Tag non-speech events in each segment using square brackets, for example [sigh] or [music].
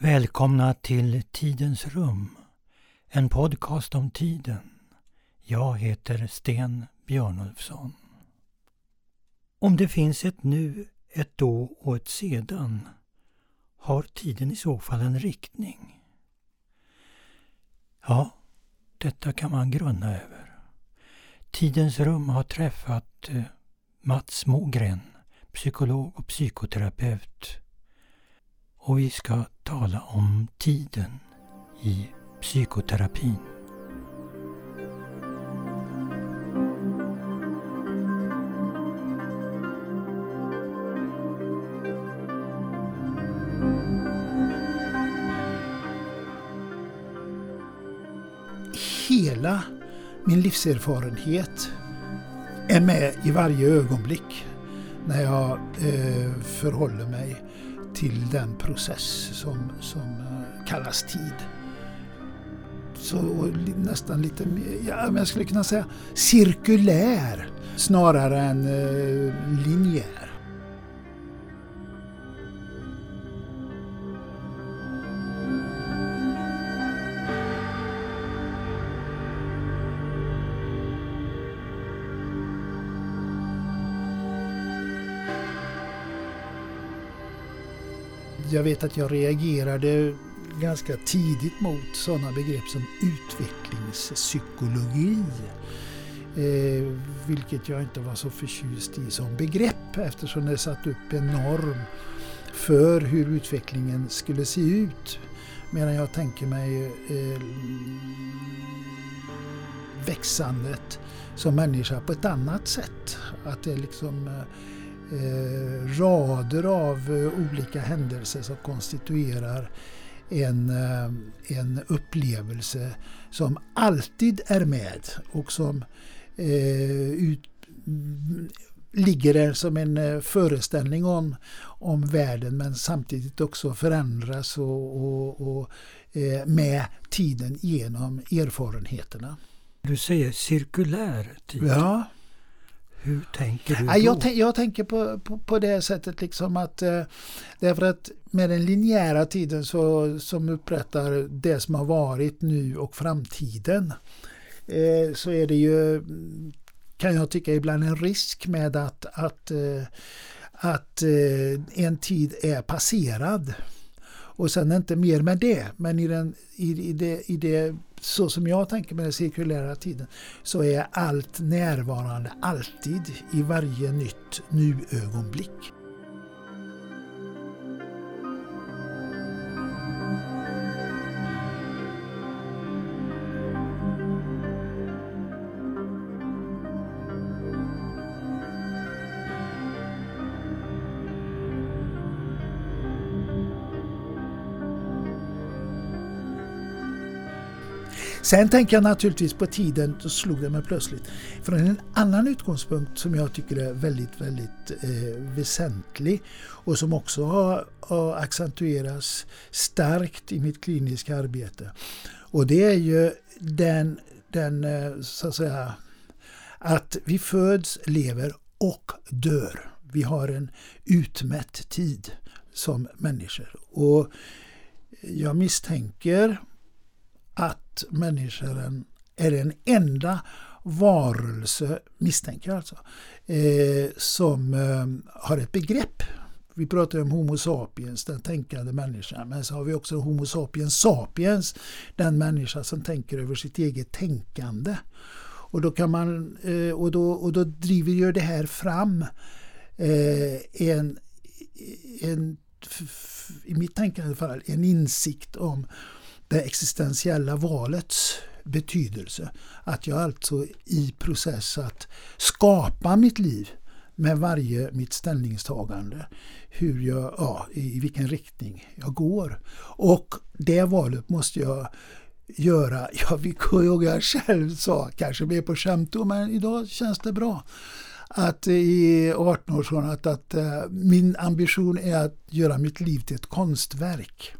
Välkomna till Tidens rum, en podcast om tiden. Jag heter Sten Björnulfsson. Om det finns ett nu, ett då och ett sedan har tiden i så fall en riktning? Ja, detta kan man grunna över. Tidens rum har träffat eh, Mats Mogren, psykolog och psykoterapeut. Och vi ska tala om tiden i psykoterapin. Hela min livserfarenhet är med i varje ögonblick när jag eh, förhåller mig till den process som, som eh, kallas tid. Så nästan lite ja, ja, jag skulle kunna säga cirkulär snarare än eh, linjär. Jag vet att jag reagerade ganska tidigt mot sådana begrepp som utvecklingspsykologi. Eh, vilket jag inte var så förtjust i som begrepp eftersom det satt upp en norm för hur utvecklingen skulle se ut. Medan jag tänker mig eh, växandet som människa på ett annat sätt. Att det liksom eh, rader av eh, olika händelser som konstituerar en, eh, en upplevelse som alltid är med och som eh, ut, ligger där som en eh, föreställning om, om världen men samtidigt också förändras och, och, och eh, med tiden genom erfarenheterna. Du säger cirkulär tid. Ja. Hur tänker du då? Jag, jag tänker på, på, på, det sättet liksom att eh, därför att med den linjära tiden så, som upprättar det som har varit nu och framtiden eh, så är det ju kan jag tycka ibland en risk med att, att, eh, att eh, en tid är passerad. Och sen inte mer med det, men i, den, i, i, det, i det så som jag tänker med den cirkulära tiden så är allt närvarande alltid i varje nytt nu-ögonblick. Sen tänker jag naturligtvis på tiden, då slog det mig plötsligt. Från en annan utgångspunkt som jag tycker är väldigt, väldigt eh, väsentlig och som också har, har accentuerats starkt i mitt kliniska arbete. Och det är ju den, den eh, så att säga, att vi föds, lever och dör. Vi har en utmätt tid som människor. Och jag misstänker att människan är den enda varelse, misstänker jag alltså, eh, som eh, har ett begrepp. Vi pratar om Homo sapiens, den tänkande människan, men så har vi också Homo sapiens sapiens, den människa som tänker över sitt eget tänkande. Och då, kan man, eh, och då, och då driver ju det här fram eh, en, en, i mitt tänkande fall, en insikt om det existentiella valets betydelse. Att jag alltså i process att skapa mitt liv med varje mitt ställningstagande. Hur jag, ja, i vilken riktning jag går. Och det valet måste jag göra, jag kommer ihåg jag själv sa, kanske mer på skämt då, men idag känns det bra. Att i 18-årsåldern att, att min ambition är att göra mitt liv till ett konstverk.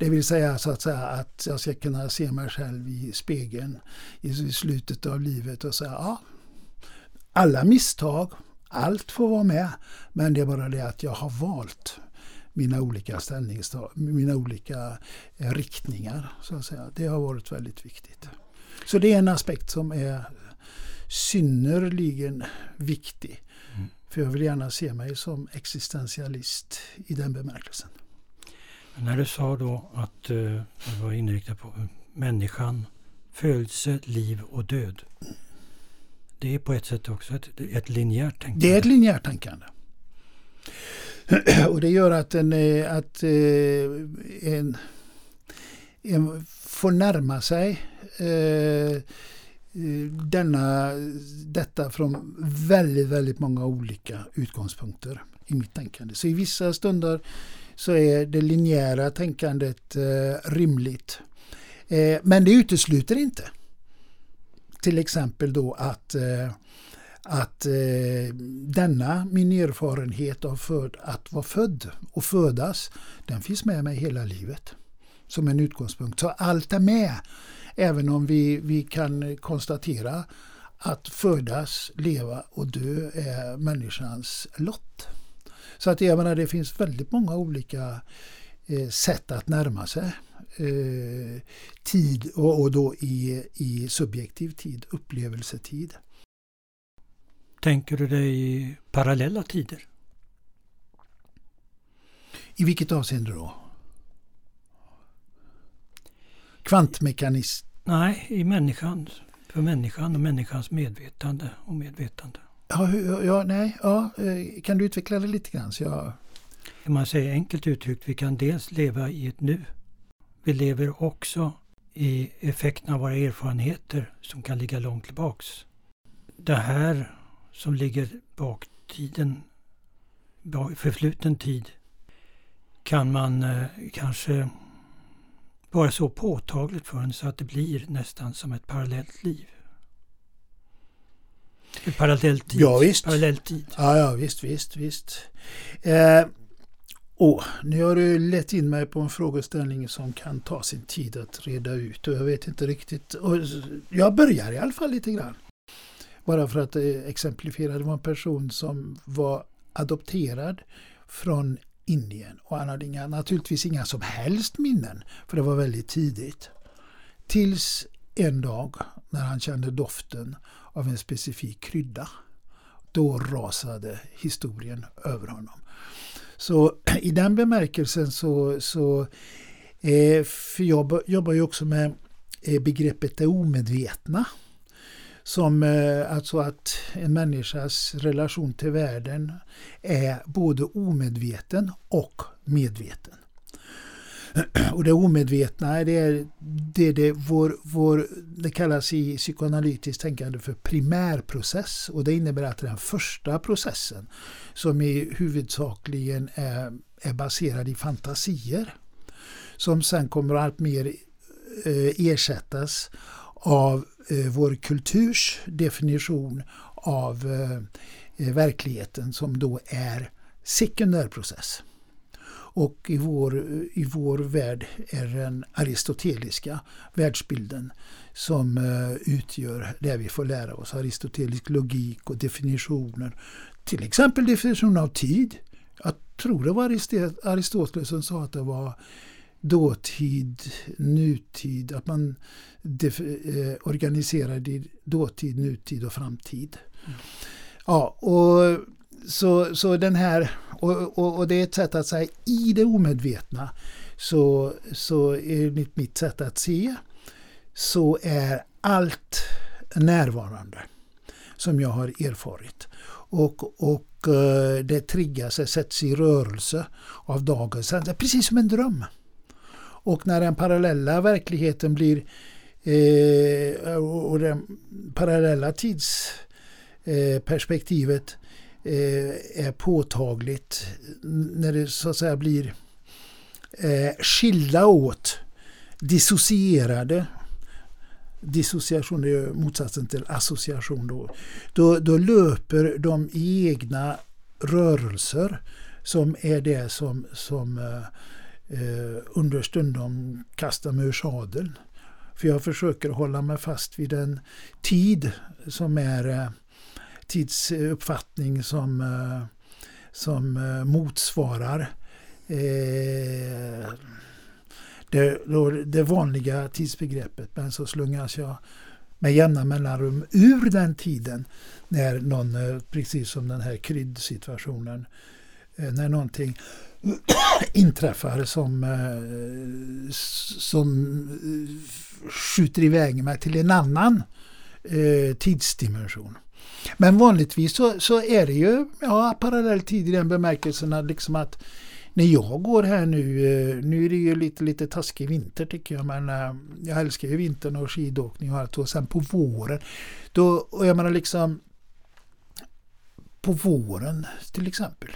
Det vill säga så att, säga att jag ska kunna se mig själv i spegeln i slutet av livet och säga ja, alla misstag, allt får vara med, men det är bara det att jag har valt mina olika ställningstaganden, mina olika eh, riktningar. Så att säga. Det har varit väldigt viktigt. Så det är en aspekt som är synnerligen viktig. Mm. För jag vill gärna se mig som existentialist i den bemärkelsen. Men när du sa då att eh, du var inriktad på eh, människan, födelse, liv och död. Det är på ett sätt också ett, ett linjärt tänkande. Det är ett linjärt tänkande. [clears throat] Och det gör att en, eh, att en, en får närma sig denna, detta från väldigt, väldigt många olika utgångspunkter i mitt tänkande. Så i vissa stunder så är det linjära tänkandet eh, rimligt. Eh, men det utesluter inte till exempel då att eh, att eh, denna min erfarenhet av föd, att vara född och födas, den finns med mig hela livet som en utgångspunkt. Så allt är med, även om vi, vi kan konstatera att födas, leva och dö är människans lott. Så att jag menar, det finns väldigt många olika eh, sätt att närma sig eh, tid och, då i, i subjektiv tid, upplevelsetid. Tänker du dig parallella tider? I vilket avseende då? Kvantmekanism? Nej, i människan. För människan och människans medvetande och medvetande. Ja, ja, nej, ja, eh, kan du utveckla det lite grann? Så jag... Om man säger enkelt uttryckt, vi kan dels leva i ett nu. Vi lever också i effekten av våra erfarenheter som kan ligga långt tillbaks. Det här som ligger bak tiden, förfluten tid, kan man eh, kanske vara så påtagligt för en så att det blir nästan som ett parallellt liv. Ett parallellt tid. Ja, visst. Parallell tid. Ja, ja, visst, visst, visst. Eh, oh, nu har du lett in mig på en frågeställning som kan ta sin tid att reda ut och jag vet inte riktigt. Och jag börjar i alla fall lite grann. Bara för att exemplifiera, det var en person som var adopterad från Indien och han hade inga, naturligtvis inga som helst minnen för det var väldigt tidigt. Tills en dag när han kände doften av en specifik krydda. Då rasade historien över honom. Så [clears throat] i den bemärkelsen så, så eh, för jag jobbar ju också med eh, begreppet det omedvetna. Som eh, alltså att en människas relation till världen är både omedveten och medveten. [clears throat] Och det omedvetna, det, är, det, det, vår, vår, det kallas i psykoanalytiskt tänkande för primärprocess. Och det innebär att den första processen, som är huvudsakligen är, är baserad i fantasier, som sen kommer allt mer eh, ersättas av eh, vår kulturs definition av eh, eh verkligheten som då är sekundärprocess. Och i vår, i vår värld är den aristoteliska världsbilden som uh, utgör det vi får lära oss. Aristotelisk logik och definitioner. Till exempel definition av tid. Jag tror det var Aristoteles som sa att det var dåtid, nutid, att man eh, organiserade dåtid, nutid och framtid. Mm. Ja, och så, så den här, och, och, och, det är ett sätt att säga i det omedvetna så, så är mitt, mitt sätt att se så är allt närvarande som jag har erfarit. Och, och eh, det triggas, sätts i rörelse av dagens precis som en dröm. Och när den parallella verkligheten blir eh, och det parallella tidsperspektivet eh, Eh, är påtagligt när det så att säga blir eh, skilda åt, dissocierade. Dissociation är motsatsen till association. Då. Då, då löper de i egna rörelser som är det som, som eh, eh understundom kastar mig ur sadeln. För jag försöker hålla mig fast vid en tid som är eh, tidsuppfattning som, eh, som eh, motsvarar eh, det, det vanliga tidsbegreppet men så slungas jag med jämna mellanrum ur den tiden när någon, precis som den här kryddsituationen, när någonting [clears throat] inträffar som, som skjuter iväg mig till en annan tidsdimension. Men vanligtvis så, så är det ju ja, parallell tid i den bemärkelsen liksom att när jag går här nu, eh, nu är det ju lite, lite taskig vinter tycker jag, men eh, jag älskar ju vintern och skidåkning och allt och sen på våren, då, och jag menar liksom på våren till exempel.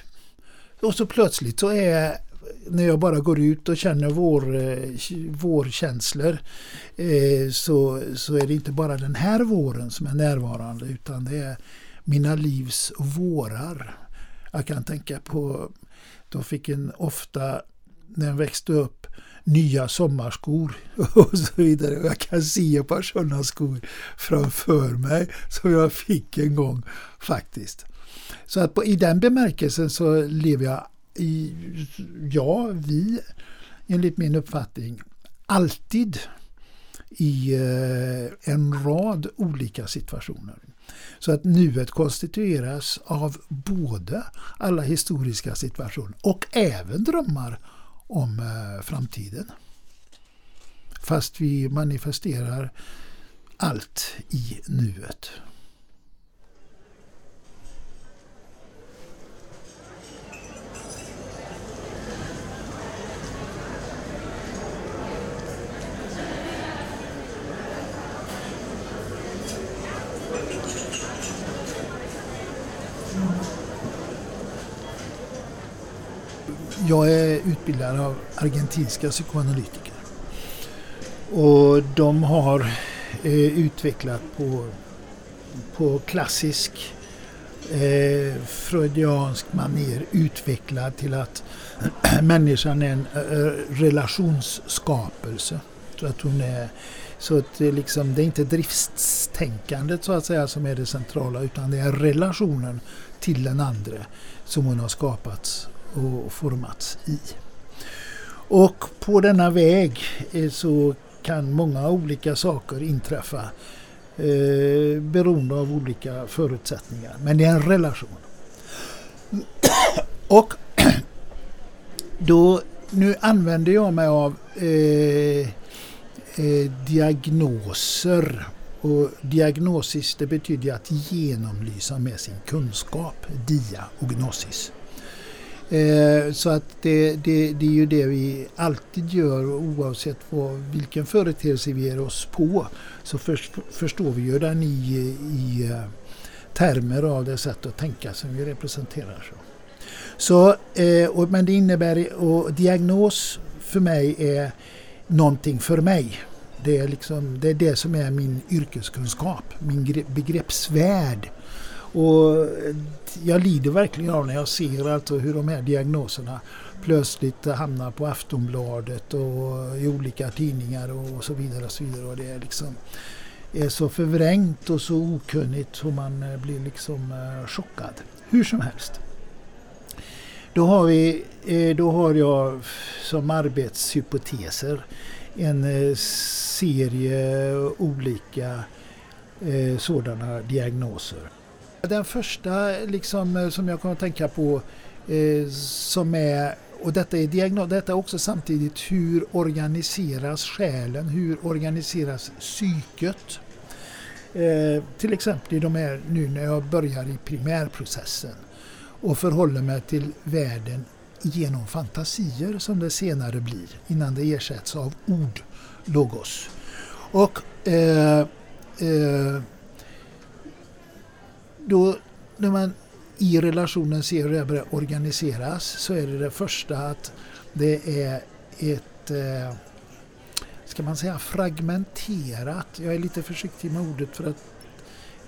Och så plötsligt så är när jag bara går ut och känner vår, eh, vårkänslor eh, så, så är det inte bara den här våren som är närvarande utan det är mina livs vårar. Jag kan tänka på, då fick en ofta när jag växte upp nya sommarskor [laughs] och så vidare. Jag kan se ett par sådana skor framför mig som jag fick en gång faktiskt. Så att på, i den bemärkelsen så lever jag i, ja, vi, enligt min uppfattning, alltid i eh, en rad olika situationer. Så att nuet konstitueras av både alla historiska situationer och även drömmar om eh, framtiden. Fast vi manifesterar allt i nuet. Jag är utbildad av argentinska psykoanalytiker. Och de har eh, utvecklat på, på klassisk eh, freudiansk manér utvecklat till att [clears throat] människan är en eh, eh, relationsskapelse. Så att hon är så att det, liksom, det är inte driftstänkandet så att säga som är det centrala utan det är relationen till den andra som hon har skapats och formats i. Och på denna väg eh, så kan många olika saker inträffa eh, beroende av olika förutsättningar. Men det är en relation. [clears throat] Och [clears throat] då, nu använder jag mig av eh, eh, diagnoser. Och diagnosis det betyder att genomlysa med sin kunskap, dia och gnosis. Eh, så att det, det, det, är ju det vi alltid gör oavsett vad, vilken företeelse vi ger oss på. Så för, förstår vi ju den i, i eh, termer av det sätt att tänka som vi representerar. Så. Så, eh, och, men det innebär, och diagnos för mig är någonting för mig. Det är, liksom, det är det som är min yrkeskunskap, min begreppsvärld. Och jag lider verkligen av när jag ser alltså hur de här diagnoserna plötsligt hamnar på Aftonbladet och i olika tidningar och så vidare. Och så vidare. Och det är, liksom, är så förvrängt och så okunnigt så man eh, blir liksom eh, chockad. Hur som helst. Då har, vi, eh, då har jag som arbetshypoteser en serie olika sådana diagnoser. Den första liksom, eh, som jag kommer att tänka på eh, som är och detta är diagnos, detta är också samtidigt hur organiseras själen, hur organiseras psyket? Eh, till exempel i de här, nu när jag börjar i primärprocessen och förhåller mig till världen genom fantasier som det senare blir innan det ersätts av ord, logos. Och eh, eh, då när man i relationen ser hur det börjar organiseras så är det det första att det är ett eh, ska man säga fragmenterat. Jag är lite försiktig med ordet för att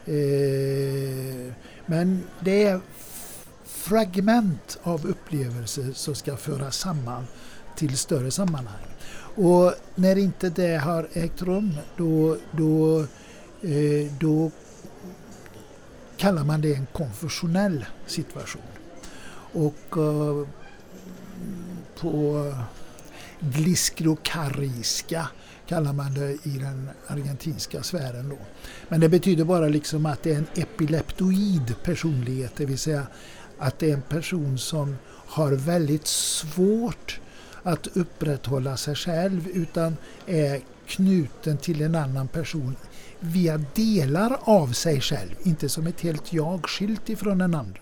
eh, men det är fragment av upplevelser som ska föras samman till större sammanhang. Och när inte det har ägt rum då, då, eh, då kallar man det en konfessionell situation. Och eh, på gliskrokariska kallar man det i den argentinska sfären. Då. Men det betyder bara liksom att det är en epileptoid personlighet, det vill säga att det är en person som har väldigt svårt att upprätthålla sig själv utan är knuten till en annan person via delar av sig själv, inte som ett helt jag skilt ifrån den andra.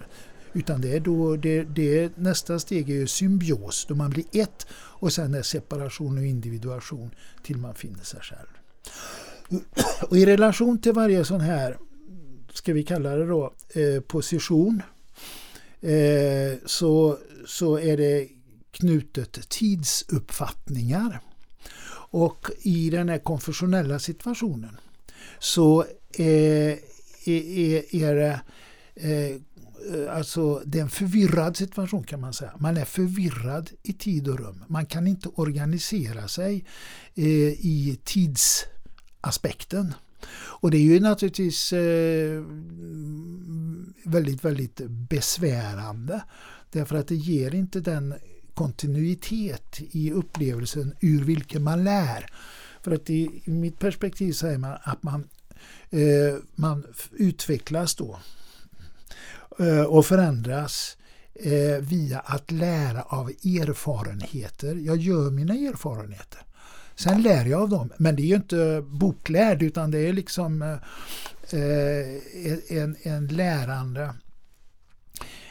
Utan det är då, det, det, nästa steg är symbios, då man blir ett och sen är separation och individuation till man finner sig själv. Och I relation till varje sån här, ska vi kalla det då, eh, position, eh, så, så är det knutet tidsuppfattningar. Och i den här konfessionella situationen så eh, är, är, är det eh, alltså det är en förvirrad situation kan man säga. Man är förvirrad i tid och rum. Man kan inte organisera sig eh, i tidsaspekten. Och det är ju naturligtvis eh, väldigt, väldigt besvärande. Därför att det ger inte den kontinuitet i upplevelsen ur vilken man lär. För att i, i mitt perspektiv säger man att man, eh, man utvecklas då eh, och förändras eh, via att lära av erfarenheter. Jag gör mina erfarenheter. Sen lär jag av dem, men det är ju inte boklärd utan det är liksom eh, eh en, en lärande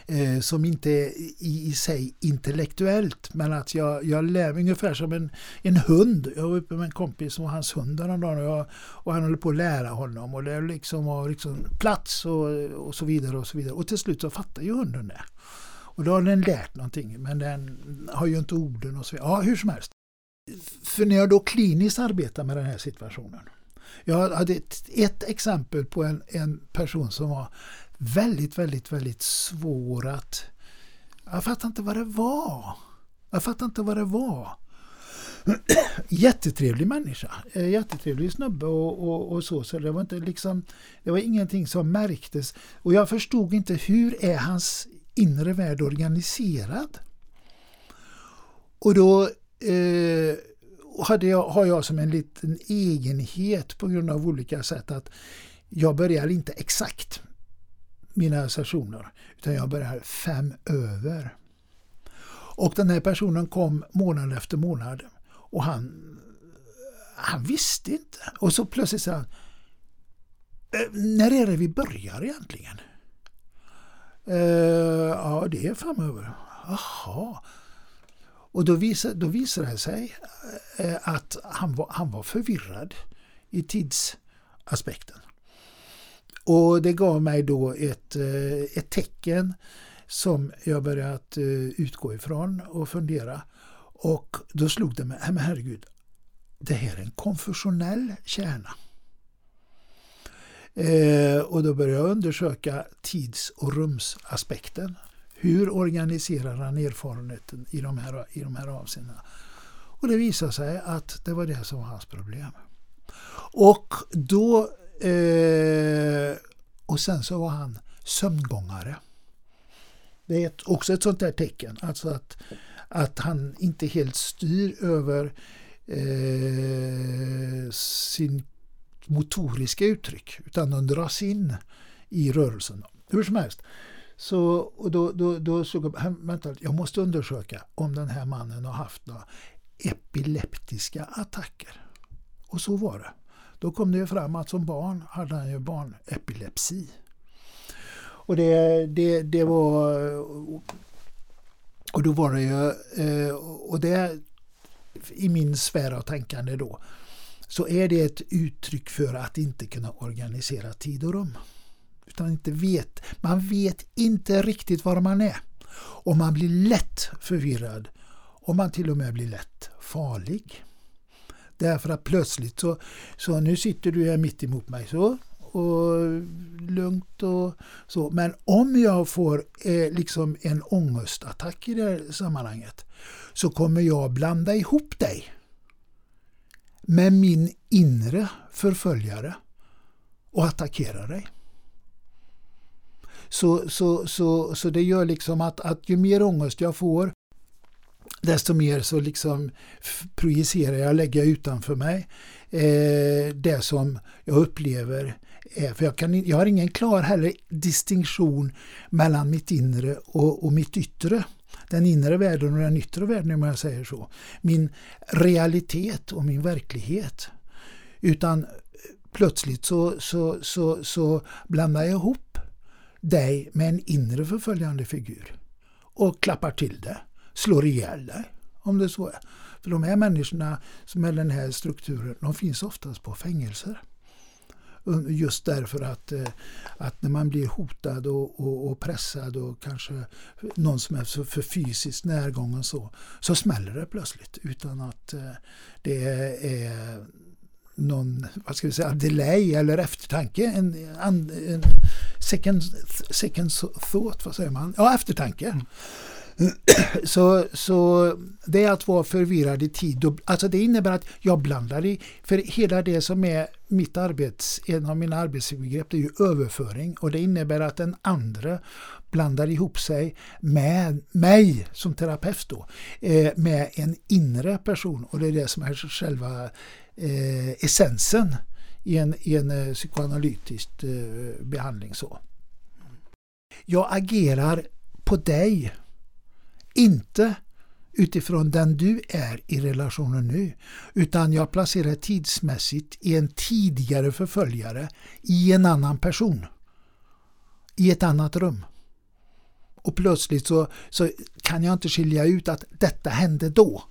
eh, som inte är i, i sig intellektuellt men att jag, jag lär mig ungefär som en, en hund. Jag var uppe med en kompis och hans hund häromdagen och, jag, och han håller på att lära honom och det liksom och liksom plats och, och så vidare och så vidare och till slut så fattar ju hunden det. Och då har den lärt någonting men den har ju inte orden och så vidare. Ja, hur som helst. För när jag då kliniskt arbetar med den här situationen. Jag hade ett, ett exempel på en, en person som var väldigt, väldigt, väldigt svår att... Jag fattar inte vad det var. Jag fattar inte vad det var. [clears throat] Jättetrevlig människa, eh, jättetrevlig snubbe och, och, och, så. Så det var inte liksom, det var ingenting som märktes. Och jag förstod inte hur är hans inre värld organiserad? Och då eh, hade jag, har jag som en liten egenhet på grund av olika sätt att jag börjar inte exakt mina sessioner. Utan jag började fem över. Och den här personen kom månad efter månad och han, han visste inte. Och så plötsligt sa han eh, När är det vi börjar egentligen? Uh, ja, det är fem över. Jaha. Och då visade, då visade det sig eh, att han var, han var förvirrad i tidsaspekten. Och det gav mig då ett, eh, ett tecken som jag börjat eh, utgå ifrån och fundera. Och då slog det mig, äh, men herregud, det här är en konfessionell kärna. Eh, och då började jag undersöka tids och rumsaspekten. Hur organiserar han erfarenheten i de här, i de här avseendena? Och det visade sig att det var det som var hans problem. Och då Eh, och sen så var han sömngångare. Det är ett, också ett sånt där tecken. Alltså att, att han inte helt styr över eh, sin motoriska uttryck utan de dras in i rörelsen. Hur som helst. Så, och då, då, då såg jag, vänta, jag måste undersöka om den här mannen har haft några epileptiska attacker. Och så var det. Då kom det ju fram att som barn hade han ju barnepilepsi. Och det, det, det var... Och då var det ju... Eh, och det i min sfär av tänkande då så är det ett uttryck för att inte kunna organisera tid och rum. Utan inte vet, man vet inte riktigt var man är. Och man blir lätt förvirrad och man till och med blir lätt farlig. Därför att plötsligt så, så nu sitter du här mitt emot mig så och lugnt och så. Men om jag får eh, liksom en ångestattack i det här sammanhanget så kommer jag blanda ihop dig med min inre förföljare och attackera dig. Så, så, så, så det gör liksom att, att ju mer ångest jag får desto mer så liksom projicerar jag, lägger jag utanför mig eh, det som jag upplever. Är, för jag, kan, jag har ingen klar heller distinktion mellan mitt inre och, och mitt yttre. Den inre världen och den yttre världen om jag säger så. Min realitet och min verklighet. Utan plötsligt så, så, så, så blandar jag ihop dig med en inre förföljande figur och klappar till det, slår ihjäl dig om det så är. För de här människorna som är den här strukturen, de finns oftast på fängelser. Just därför att, eh, att när man blir hotad och, och, och pressad och kanske någon som är för, för fysiskt närgången så, så smäller det plötsligt utan att eh, det är någon, vad ska vi säga, delay eller eftertanke. En, en, en second, second thought, vad säger man? Ja, eftertanke. Mm. [clears throat] Så, så det är att vara förvirrad i tid. Alltså det innebär att jag blandar i, för hela det som är mitt arbets, en av mina arbetsbegrepp det är ju överföring och det innebär att den andra blandar ihop sig med mig som terapeut då, eh, med en inre person och det är det som är själva eh, essensen i en, i en eh, psykoanalytisk eh, behandling. så. Jag agerar på dig inte utifrån den du är i relationen nu, utan jag placerar tidsmässigt i en tidigare förföljare i en annan person. I ett annat rum. Och plötsligt så, så kan jag inte skilja ut att detta hände då.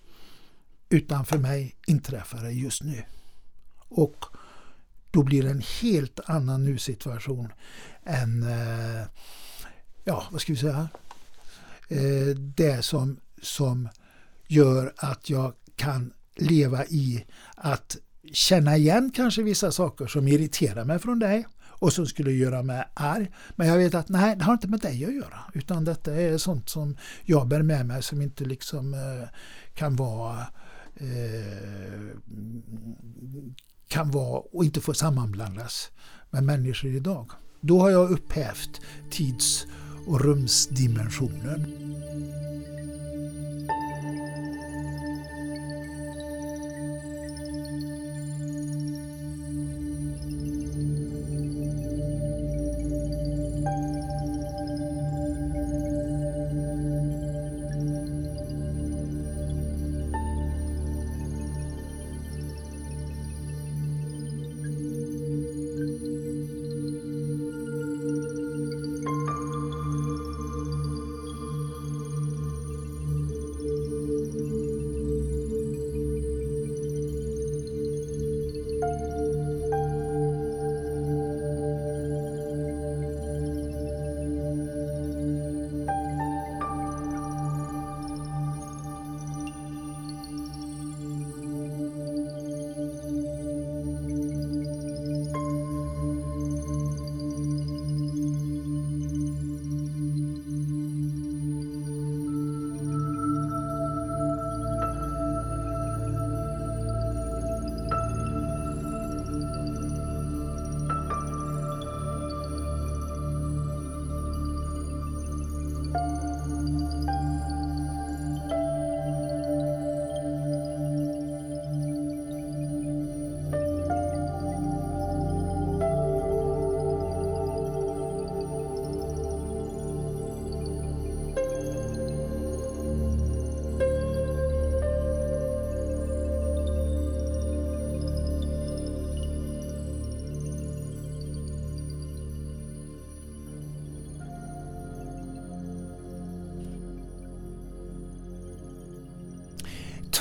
Utan för mig inträffar det just nu. Och då blir det en helt annan nu-situation än, eh, ja vad ska vi säga, Eh, det som, som gör att jag kan leva i att känna igen kanske vissa saker som irriterar mig från dig och som skulle göra mig arg. Men jag vet att nej, det har inte med dig att göra. Utan detta är sånt som jag bär med mig som inte liksom eh, kan vara eh, kan vara och inte få sammanblandas med människor idag. Då har jag upphävt tids och rumsdimensionen.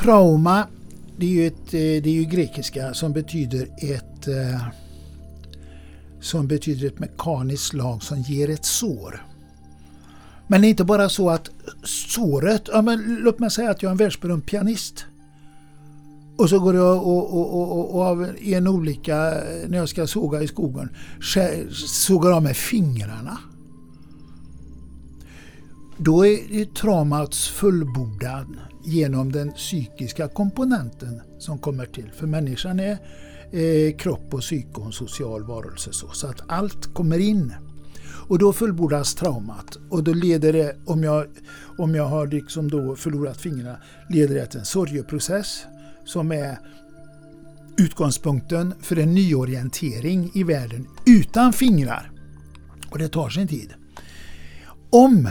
Trauma, det är ju, ett, eh, det är ju grekiska som betyder ett eh, som betyder ett mekaniskt slag som ger ett sår. Men det är inte bara så att såret, ja, men låt mig säga att jag är en världsberömd pianist. Och så går jag och, och, och, och, av en olika, när jag ska såga i skogen, sågar av med fingrarna. Då är traumats fullbordan genom den psykiska komponenten som kommer till. För människan är eh, kropp och psyke och en social varelse. Så, så att allt kommer in. Och då fullbordas traumat och då leder det, om jag, om jag har liksom då förlorat fingrarna, leder det till en sorgeprocess som är utgångspunkten för en nyorientering i världen utan fingrar. Och det tar sin tid. Om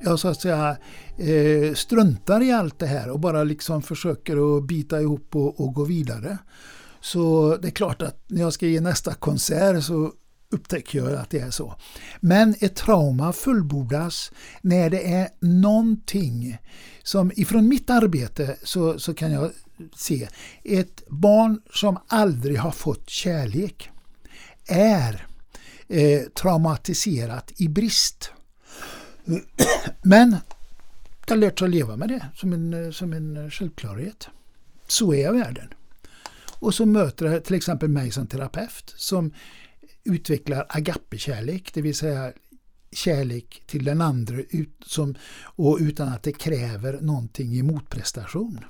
jag så att säga eh, struntar i allt det här och bara liksom försöker att bita ihop och, och gå vidare. Så det är klart att när jag ska ge nästa konsert så upptäcker jag att det är så. Men ett trauma fullbordas när det är någonting som ifrån mitt arbete så, så kan jag se ett barn som aldrig har fått kärlek är eh, traumatiserat i brist. [clears throat] Men har lärt sig att leva med det som en, eh, som en eh, självklarhet. Så är världen. Och så möter jag till exempel mig som terapeut som utvecklar agape-kärlek, det vill säga kärlek till den andra ut, som, och utan att det kräver någonting i motprestation.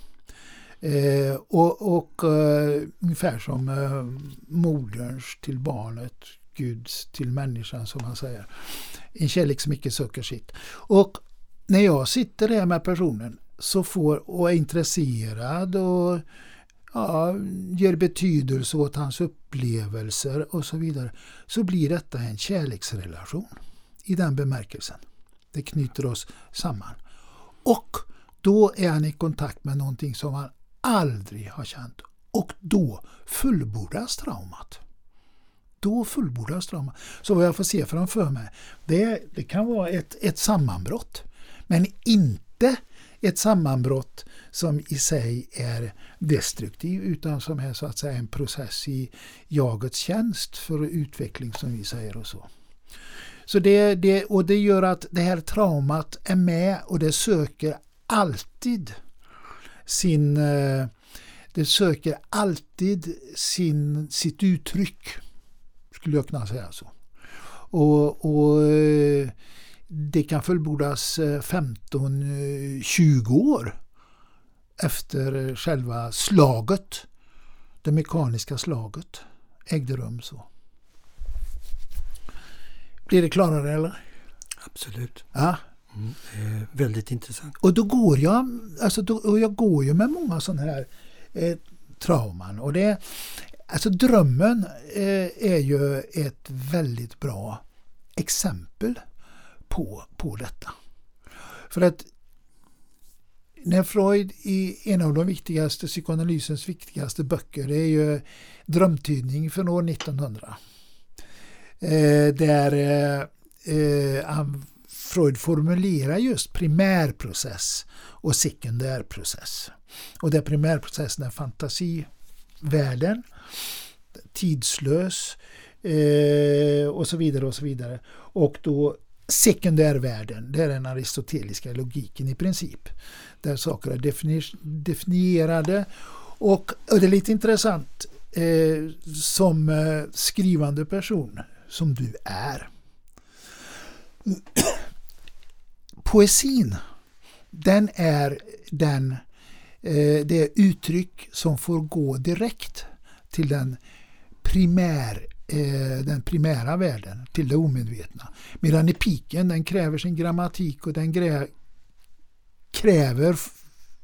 Eh, och och eh, ungefär som eh, moderns till barnet, Guds till människan som man säger. En kärlek som icke söker sitt. Och när jag sitter där med personen så får, och är intresserad och ja, ger betydelse åt hans upplevelser och så vidare, så blir detta en kärleksrelation i den bemärkelsen. Det knyter oss samman. Och då är han i kontakt med någonting som han aldrig har känt. Och då fullbordas traumat. Då fullbordas traumat. Så vad jag får se framför mig, det, det kan vara ett, ett sammanbrott. Men inte ett sammanbrott som i sig är destruktiv utan som är så att säga en process i jagets tjänst för utveckling som vi säger och så. Så det, det, och det gör att det här traumat är med och det söker alltid sin eh, det söker alltid sin, sitt uttryck. Skulle jag kunna säga så. Och, och eh, det kan fullbordas 15-20 eh, år efter själva slaget, det mekaniska slaget, ägde rum så. Blir det klarare eller? Absolut. Ja. Mm, väldigt intressant. Och då går jag, alltså då, och jag går ju med många sådana här eh, trauman. Och det, alltså drömmen eh, är ju ett väldigt bra exempel på, på detta. För att när Freud i en av de viktigaste psykoanalysens viktigaste böcker, det är ju Drömtydning från år 1900. Eh, där eh, eh, han, Freud formulerar just primärprocess och sekundärprocess. Och där primärprocessen är fantasivärlden, tidslös eh, och så vidare och så vidare. Och då sekundärvärlden, det är den aristoteliska logiken i princip. Där saker är definierade och, och det är lite intressant eh, som eh, skrivande person som du är. [clears throat] Poesin, den är den, eh, det uttryck som får gå direkt till den primär eh, den primära världen, till det omedvetna. Medan epiken den kräver sin grammatik och den kräver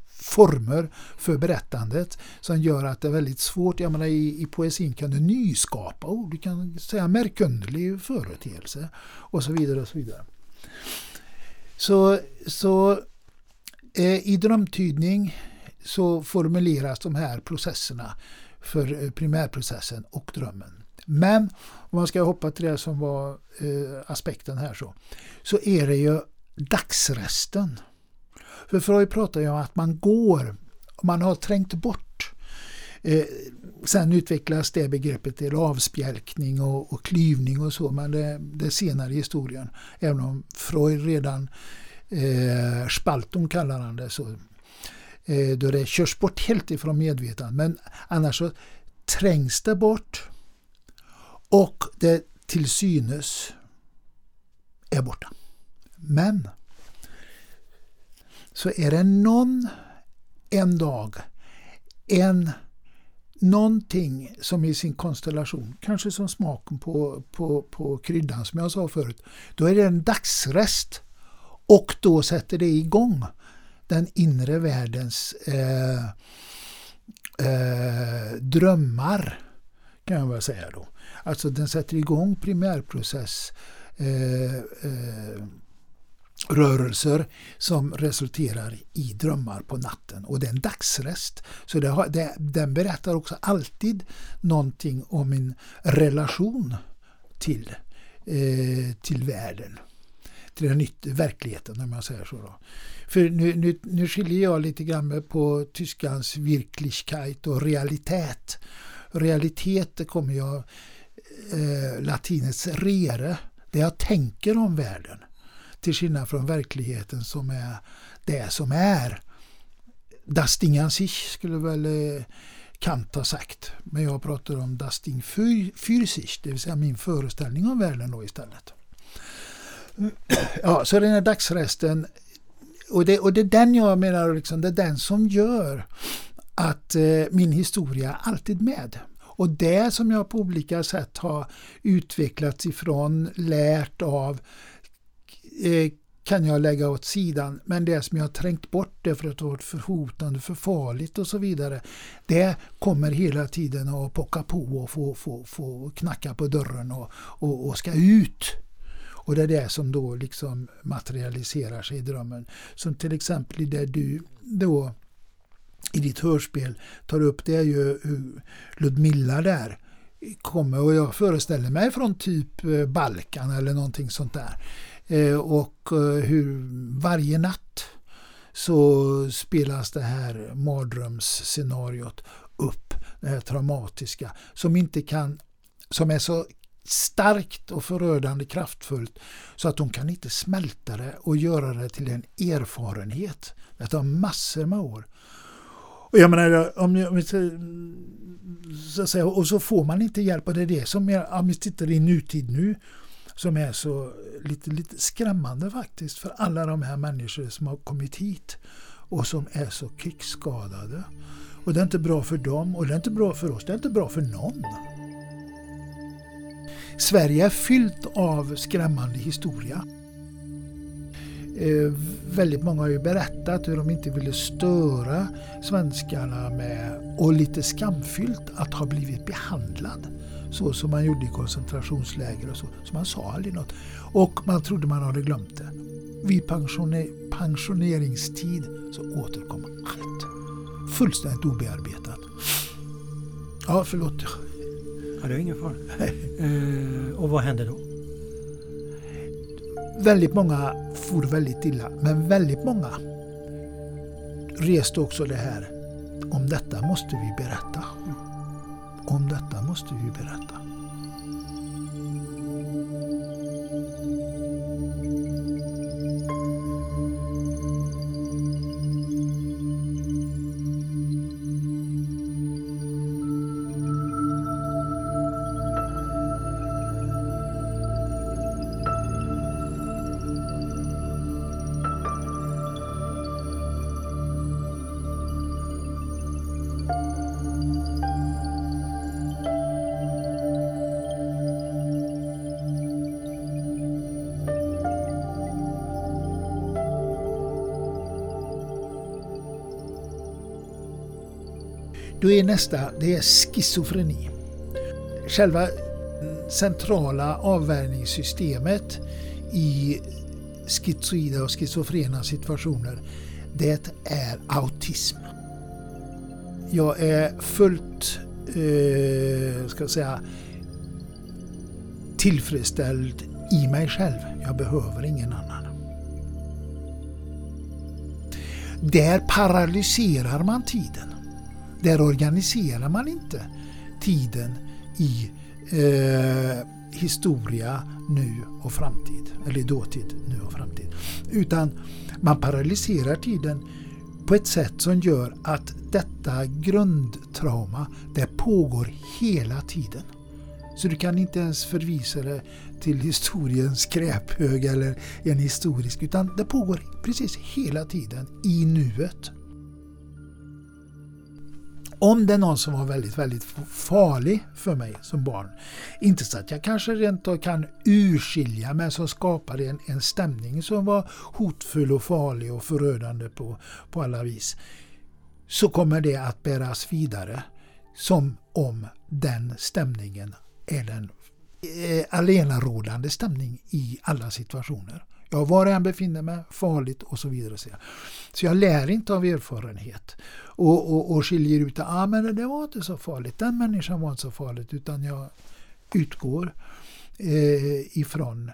former för berättandet som gör att det är väldigt svårt. Jag menar, i, i poesin kan du nyskapa ord, du kan säga märkunderlig företeelse och så vidare. och Så vidare. Så, så eh, i drömtydning så formuleras de här processerna för eh, primärprocessen och drömmen. Men om man ska hoppa till det som var eh, aspekten här så, så är det ju dagsresten. För Freud pratar ju om att man går, man har trängt bort eh, sen utvecklas det begreppet till avspjälkning och, och klyvning och så, men det, det är senare i historien. Även om Freud redan, eh, Spalton kallar han det så, eh, då det körs bort helt ifrån medvetandet. Men annars så trängs det bort och det till synes är borta. Men så är det någon en dag, en någonting som i sin konstellation, kanske som smaken på, på, på kryddan som jag sa förut, då är det en dagsrest. Och då sätter det igång den inre världens eh, eh, drömmar, kan jag väl säga då. Alltså den sätter igång primärprocess eh, eh, rörelser som resulterar i drömmar på natten. Och det är en dagsrest. Så det har, det, den berättar också alltid någonting om min relation till, eh, till världen. Till den yttre verkligheten om man säger så. Då. För nu, nu, nu skiljer jag lite grann på tyskans Wirklichkeit och realitet. Realitet kommer jag eh, latinets rere, det jag tänker om världen. Till skillnad från verkligheten som är det som är. Das Ding an sich skulle väl eh, Kant ha sagt. Men jag pratar om Das Ding für sich, det vill säga min föreställning om världen då istället. Ja, så den här dagsresten och det, och det är den jag menar, liksom, det är den som gör att eh, min historia är alltid med. Och det som jag på olika sätt har utvecklats ifrån, lärt av, eh, kan jag lägga åt sidan. Men det som jag har trängt bort det för att det varit för hotande, för farligt och så vidare. Det kommer hela tiden att pocka på och få, få, få knacka på dörren och, och, och ska ut. Och det är det som då liksom materialiserar sig i drömmen. Som till exempel i det du då i ditt hörspel tar upp, det är ju Ludmilla där kommer och jag föreställer mig från typ eh, Balkan eller någonting sånt där. Eh, och eh, hur varje natt så spelas det här mardrömsscenariot upp, det här traumatiska, som inte kan, som är så starkt och förödande kraftfullt så att hon kan inte smälta det och göra det till en erfarenhet. Det tar massor med år. Och jag menar, om jag, så att säga, och så får man inte hjälp och det är det som jag, om vi tittar i nutid nu som är så lite, lite skrämmande faktiskt för alla de här människor som har kommit hit och som är så krigsskadade. Och det är inte bra för dem och det är inte bra för oss, det är inte bra för någon. Sverige är fyllt av skrämmande historia. Eh, väldigt många har ju berättat hur de inte ville störa svenskarna med, och lite skamfyllt, att ha blivit behandlad så som man gjorde i koncentrationsläger och så. Så man sa aldrig något. Och man trodde man hade glömt det. Vid pensioneringstid så återkom allt. Fullständigt obearbetat. Ja, förlåt. Ja, det är ingen fara. [laughs] Eh, och vad hände då? Väldigt många for väldigt illa, men väldigt många reste också det här. Om detta måste vi berätta. Om detta måste vi berätta. Då är nästa, det är schizofreni. Själva centrala avvärjningssystemet i schizoida och schizofrena situationer, det är autism. Jag är fullt, eh, ska jag säga, tillfredsställd i mig själv. Jag behöver ingen annan. Där paralyserar man tiden. Där organiserar man inte tiden i eh, historia, nu och framtid. Eller dåtid, nu och framtid. Utan man paralyserar tiden på ett sätt som gör att detta grundtrauma det pågår hela tiden. Så du kan inte ens förvisa det till historiens skräphög eller en historisk, utan det pågår precis hela tiden i nuet om det är någon som var väldigt, väldigt farlig för mig som barn, inte så att jag kanske rent av kan urskilja, men som skapade en, en stämning som var hotfull och farlig och förödande på, på alla vis, så kommer det att bäras vidare som om den stämningen är den eh, allenarådande stämning i alla situationer. Jag var jag än befinner mig, farligt och så vidare. Så jag lär inte av erfarenhet och, och, och skiljer ut att ah, men det var inte så farligt, den människan var inte så farligt utan jag utgår eh, ifrån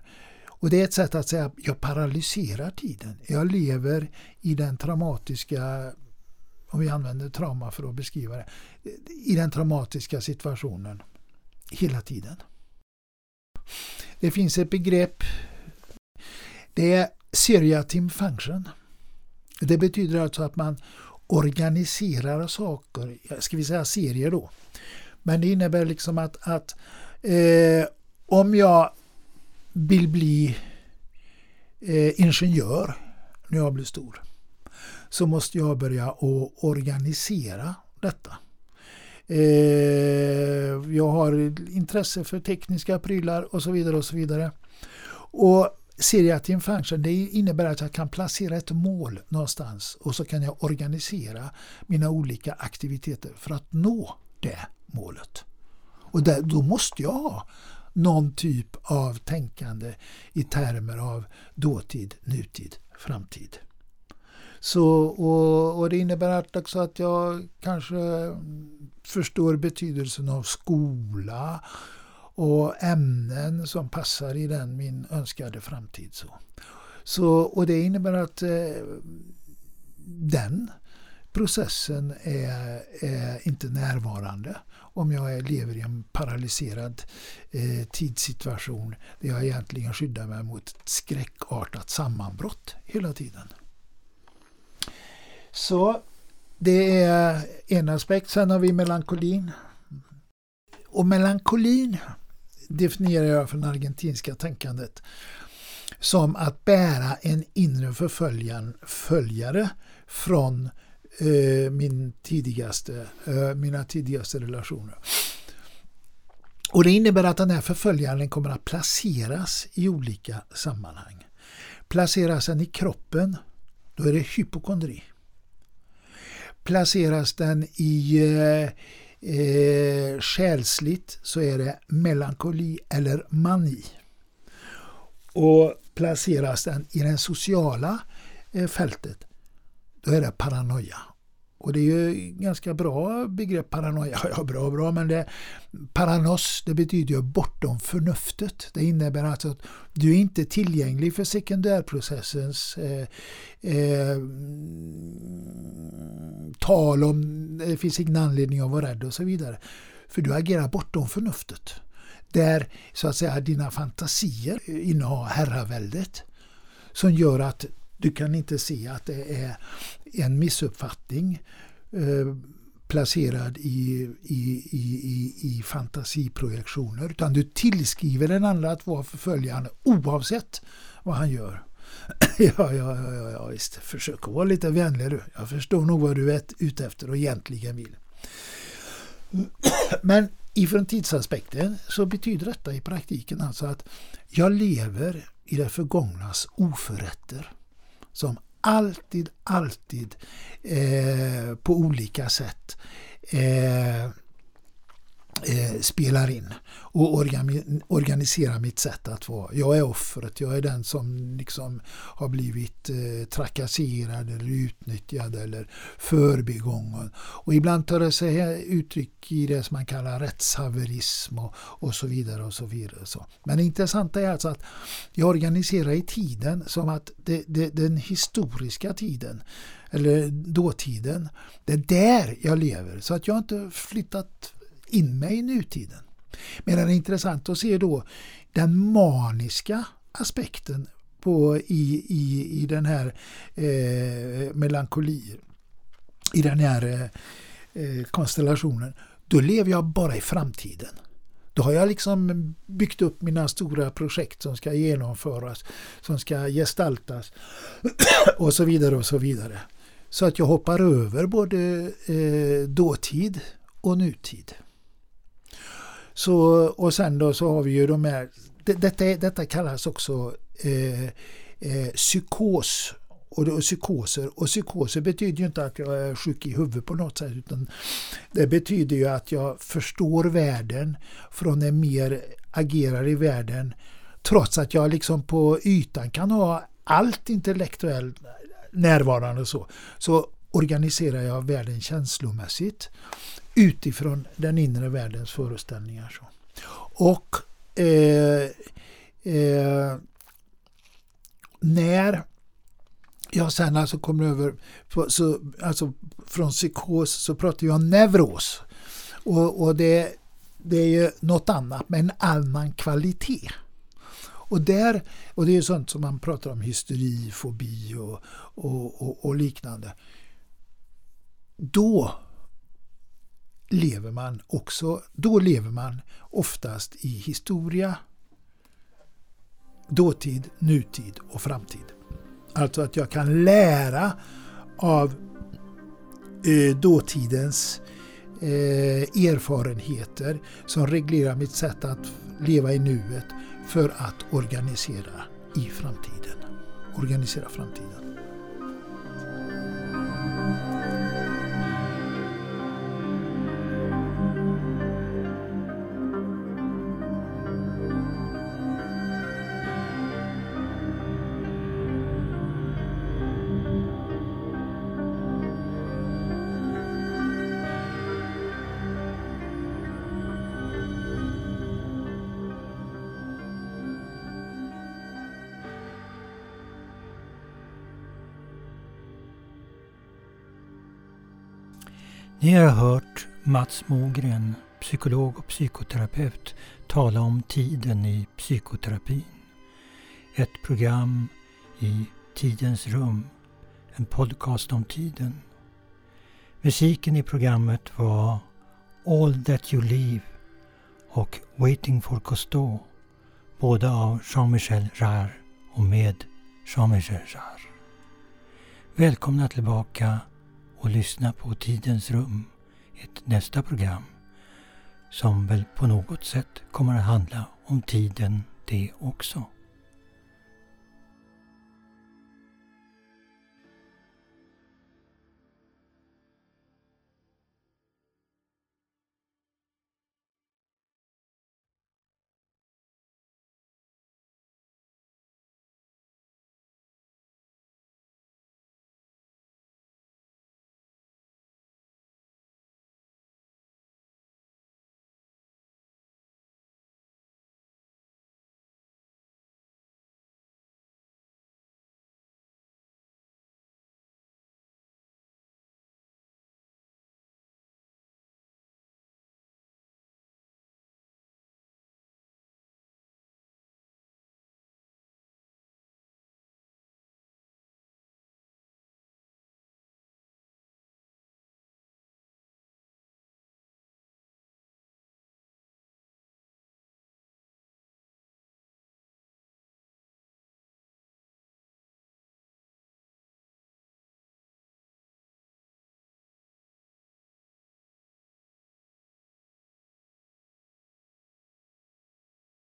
och det är ett sätt att säga att jag paralyserar tiden. Jag lever i den traumatiska, om vi använder trauma för att beskriva det, i den traumatiska situationen hela tiden. Det finns ett begrepp, det är seriatim function. Det betyder alltså att man organiserar saker, ska vi säga serier då. Men det innebär liksom att, att eh, om jag vill bli eh, ingenjör när jag blir stor så måste jag börja att organisera detta. Eh, jag har intresse för tekniska prylar och så vidare och så vidare. Och Seriatim function det innebär att jag kan placera ett mål någonstans och så kan jag organisera mina olika aktiviteter för att nå det målet. Och där, då måste jag ha någon typ av tänkande i termer av dåtid, nutid, framtid. Så, och, och det innebär också att jag kanske förstår betydelsen av skola och ämnen som passar i den min önskade framtid. Så. Så, och det innebär att eh, den processen är, är, inte närvarande om jag lever i en paralyserad eh, tidssituation där jag egentligen skyddar mig mot ett skräckartat sammanbrott hela tiden. Så det är en aspekt. Sen har vi melankolin. Och melankolin definierar jag från argentinska tänkandet som att bära en inre förföljare från eh, min tidigaste, eh, mina tidigaste relationer. Och Det innebär att den här förföljaren kommer att placeras i olika sammanhang. Placeras den i kroppen, då är det hypokondri. Placeras den i eh, eh, själsligt så är det melankoli eller mani. Och placeras den i det sociala eh, fältet, då är det paranoia. Och det är ju ganska bra begrepp paranoia. [laughs] Ja, bra bra, men det, paranos det betyder ju bortom förnuftet. Det innebär alltså att du är inte tillgänglig för sekundärprocessens eh, eh, tal om eh, det finns ingen anledning att vara rädd och så vidare. För du agerar bortom förnuftet. Där så att säga dina fantasier eh, innehar herraväldet som gör att du kan inte se att det är en missuppfattning eh, placerad i, i, i, i, fantasiprojektioner utan du tillskriver den andra att vara förföljande oavsett vad han gör. [clears throat] ja, ja, ja, ja, visst. Försök att vara lite vänlig du. Jag förstår nog vad du är ute efter och egentligen vill. [clears throat] Men ifrån tidsaspekten så betyder detta i praktiken alltså att jag lever i det förgångnas oförrätter som alltid, alltid eh, på olika sätt eh, eh, spelar in och organiserar mitt sätt att vara. Jag är offret, jag är den som liksom har blivit eh, trakasserad eller utnyttjad eller förbigången. Och ibland tar det sig uttryck i det som man kallar rättshaverism och, och så vidare. och så vidare. Så. Men det intressanta är alltså att jag organiserar i tiden som att det, det, den historiska tiden eller dåtiden, det är där jag lever. Så att jag inte flyttat in mig i nutiden. Medan det är intressant att se då den maniska aspekten på, i, i, i den här eh, melankolin, i den här eh, eh, konstellationen. Då lever jag bara i framtiden. Då har jag liksom byggt upp mina stora projekt som ska genomföras, som ska gestaltas [clears throat] och så vidare och så vidare. Så att jag hoppar över både eh, dåtid och nutid. Så, och sen då så har vi ju de här, det, detta, detta kallas också eh, eh, psykos och, och psykoser. Och psykoser betyder ju inte att jag är sjuk i huvudet på något sätt utan det betyder ju att jag förstår världen från en mer agerar i världen trots att jag liksom på ytan kan ha allt intellektuellt närvarande och så. Så organiserar jag världen känslomässigt utifrån den inre världens föreställningar. Så. Och eh, eh, när jag sen alltså kommer över, på, så, alltså från psykos så pratar jag om neuros. Och, och det, det är ju något annat med en annan kvalitet. Och, där, och det är sånt som man pratar om hysteri, fobi och, och, och, och liknande. Då lever man också, då lever man oftast i historia, dåtid, nutid och framtid. Alltså att jag kan lära av eh, dåtidens eh, erfarenheter som reglerar mitt sätt att leva i nuet för att organisera i framtiden. Organisera framtiden. Ni har hört Mats Mogren, psykolog och psykoterapeut, tala om tiden i psykoterapin. Ett program i Tidens rum, en podcast om tiden. Musiken i programmet var All That You Leave och Waiting for Cousteau, båda av Jean-Michel Jarre och med Jean-Michel Jarre. Välkomna tillbaka och lyssna på Tidens rum, ett nästa program som väl på något sätt kommer att handla om tiden det också.